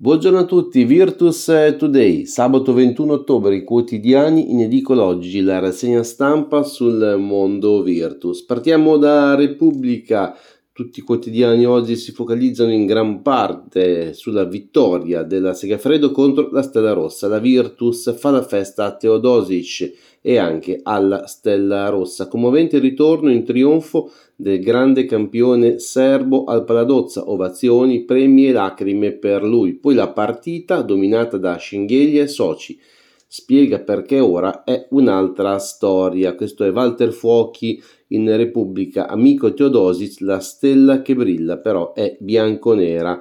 Buongiorno a tutti, Virtus Today, sabato 21 ottobre, i quotidiani in edicola oggi, la rassegna stampa sul mondo Virtus. Partiamo da Repubblica, tutti i quotidiani oggi si focalizzano in gran parte sulla vittoria della Segafredo contro la Stella Rossa. La Virtus fa la festa a Teodosic e anche alla Stella Rossa. Commovente ritorno in trionfo del grande campione serbo al Paladozza, ovazioni, premi e lacrime per lui. Poi la partita dominata da Schingheglia e Soci spiega perché ora è un'altra storia. Questo è Walter Fuochi in Repubblica, amico Teodosic, la stella che brilla però è bianconera.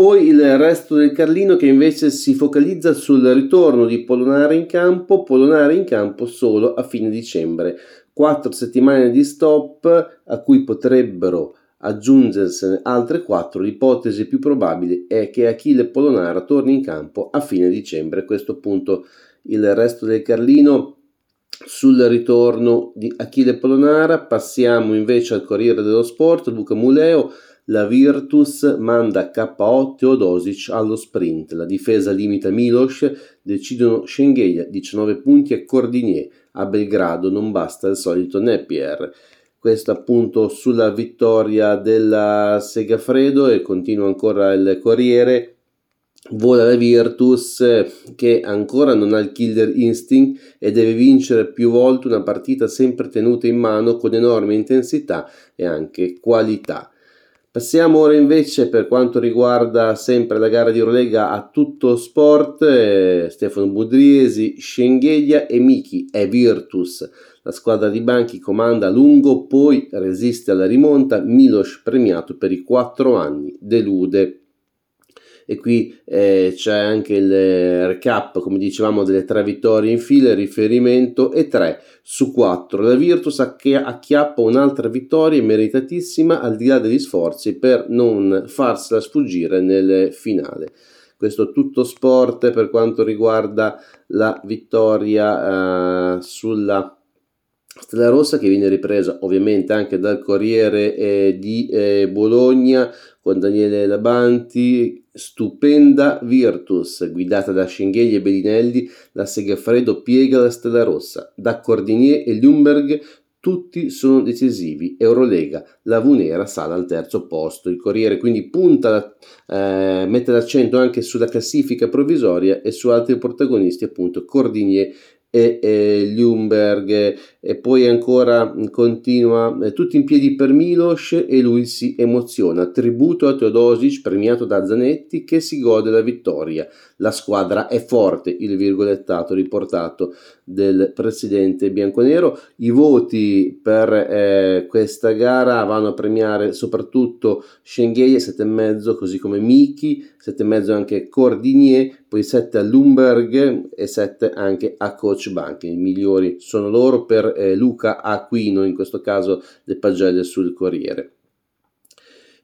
Poi il resto del Carlino che invece si focalizza sul ritorno di Polonare in campo, Polonare in campo solo a fine dicembre. Quattro settimane di stop a cui potrebbero aggiungersene altre quattro, l'ipotesi più probabile è che Achille Polonara torni in campo a fine dicembre. Questo appunto il resto del Carlino sul ritorno di Achille Polonara. Passiamo invece al Corriere dello Sport, Luca Muleo. La Virtus manda KO Teodosic allo sprint. La difesa limita Milos, decidono Schengeia 19 punti e Cordinier. A Belgrado non basta il solito Napier questo appunto sulla vittoria della Segafredo e continua ancora il Corriere vola la Virtus che ancora non ha il killer instinct e deve vincere più volte una partita sempre tenuta in mano con enorme intensità e anche qualità. Passiamo ora invece per quanto riguarda sempre la gara di Eurolega a tutto sport, eh, Stefano Budriesi, Schengelia e Miki è Virtus. La squadra di Banchi comanda a lungo, poi resiste alla rimonta, Milos premiato per i quattro anni, delude e qui eh, c'è anche il recap, come dicevamo, delle tre vittorie in fila, riferimento e 3 su 4. La Virtus acchiappa un'altra vittoria meritatissima al di là degli sforzi per non farsela sfuggire nel finale. Questo tutto sport per quanto riguarda la vittoria eh, sulla Stella Rossa che viene ripresa ovviamente anche dal Corriere eh, di eh, Bologna con Daniele Labanti, stupenda Virtus, guidata da Schenghegli e Bellinelli, la Segafredo piega la Stella Rossa, da Cordinier e Lumberg tutti sono decisivi. Eurolega, la Vunera sale al terzo posto. Il Corriere quindi punta, eh, mette l'accento anche sulla classifica provvisoria e su altri protagonisti, appunto Cordinier e, e Ljungberg e poi ancora continua eh, tutti in piedi per Milos e lui si emoziona. Tributo a Teodosic premiato da Zanetti che si gode la vittoria. La squadra è forte il virgolettato riportato del presidente bianconero. I voti per eh, questa gara vanno a premiare soprattutto Schengeia 7,5 così come Miki 7,5 anche Cordinier poi 7 a Lumberg e 7 anche a Coach Bank. I migliori sono loro per eh, Luca Aquino, in questo caso le pagelle sul Corriere.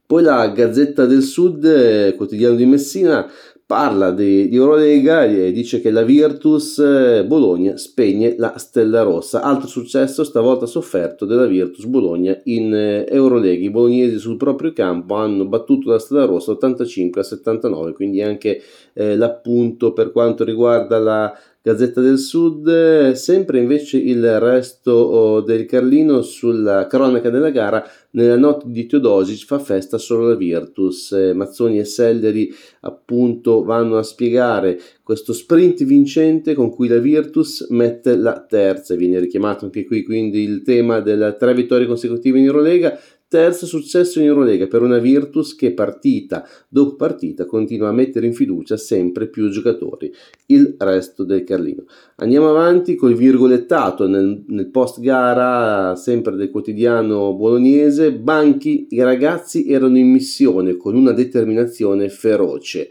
Poi la Gazzetta del Sud, eh, quotidiano di Messina, parla di, di Eurolega e dice che la Virtus eh, Bologna spegne la Stella Rossa. Altro successo stavolta sofferto della Virtus Bologna in eh, Eurolega. I bolognesi sul proprio campo hanno battuto la Stella Rossa 85 a 79, quindi anche eh, l'appunto per quanto riguarda la Gazzetta del Sud, sempre invece il resto oh, del Carlino sulla cronaca della gara, nella notte di Teodosic fa festa solo la Virtus, eh, Mazzoni e Selleri appunto vanno a spiegare questo sprint vincente con cui la Virtus mette la terza, viene richiamato anche qui quindi il tema delle tre vittorie consecutive in Eurolega, Terzo successo in Eurolega per una Virtus che partita dopo partita continua a mettere in fiducia sempre più giocatori, il resto del Carlino. Andiamo avanti col virgolettato nel, nel post gara sempre del quotidiano bolognese, Banchi, i ragazzi erano in missione con una determinazione feroce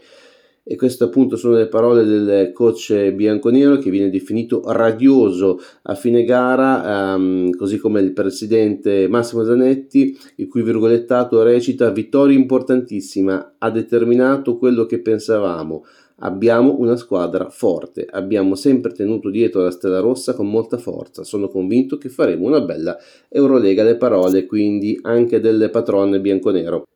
e queste appunto sono le parole del coach bianconero che viene definito radioso a fine gara, um, così come il presidente Massimo Zanetti, il cui virgolettato recita vittoria importantissima, ha determinato quello che pensavamo. Abbiamo una squadra forte, abbiamo sempre tenuto dietro la Stella Rossa con molta forza, sono convinto che faremo una bella Eurolega, le parole quindi anche del patrone bianconero.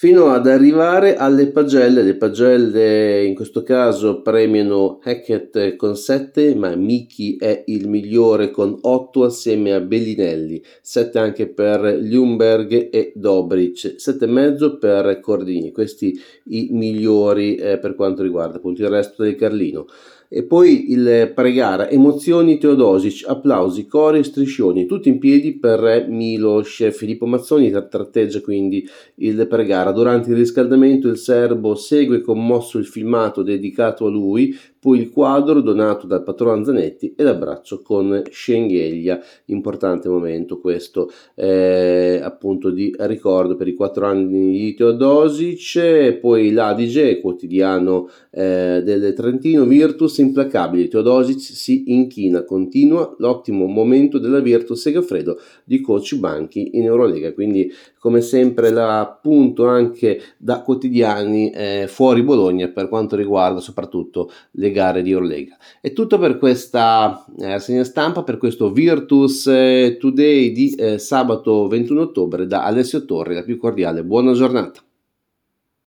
Fino ad arrivare alle pagelle. Le pagelle in questo caso premiano Hackett con 7, ma Miki è il migliore con 8 assieme a Bellinelli, 7 anche per Ljungberg e Dobric, 7,5 per Cordini, questi i migliori eh, per quanto riguarda appunto il resto del Carlino. E poi il pregara, emozioni Teodosic, applausi, cori e striscioni, tutti in piedi per Milos. Filippo Mazzoni tratteggia quindi il pregara. Durante il riscaldamento il serbo segue commosso il filmato dedicato a lui, poi il quadro donato dal patrono Zanetti e l'abbraccio con Schengelia, importante momento questo eh, appunto di ricordo per i quattro anni di Teodosic, poi l'Adige, quotidiano eh, del Trentino, Virtus implacabili, Teodosic si inchina, continua l'ottimo momento della Virtus Segafredo di coach Banchi in Eurolega, quindi come sempre l'appunto anche da quotidiani eh, fuori Bologna per quanto riguarda soprattutto le gare di Eurolega. È tutto per questa eh, rassegna stampa, per questo Virtus eh, Today di eh, sabato 21 ottobre da Alessio Torri, la più cordiale buona giornata.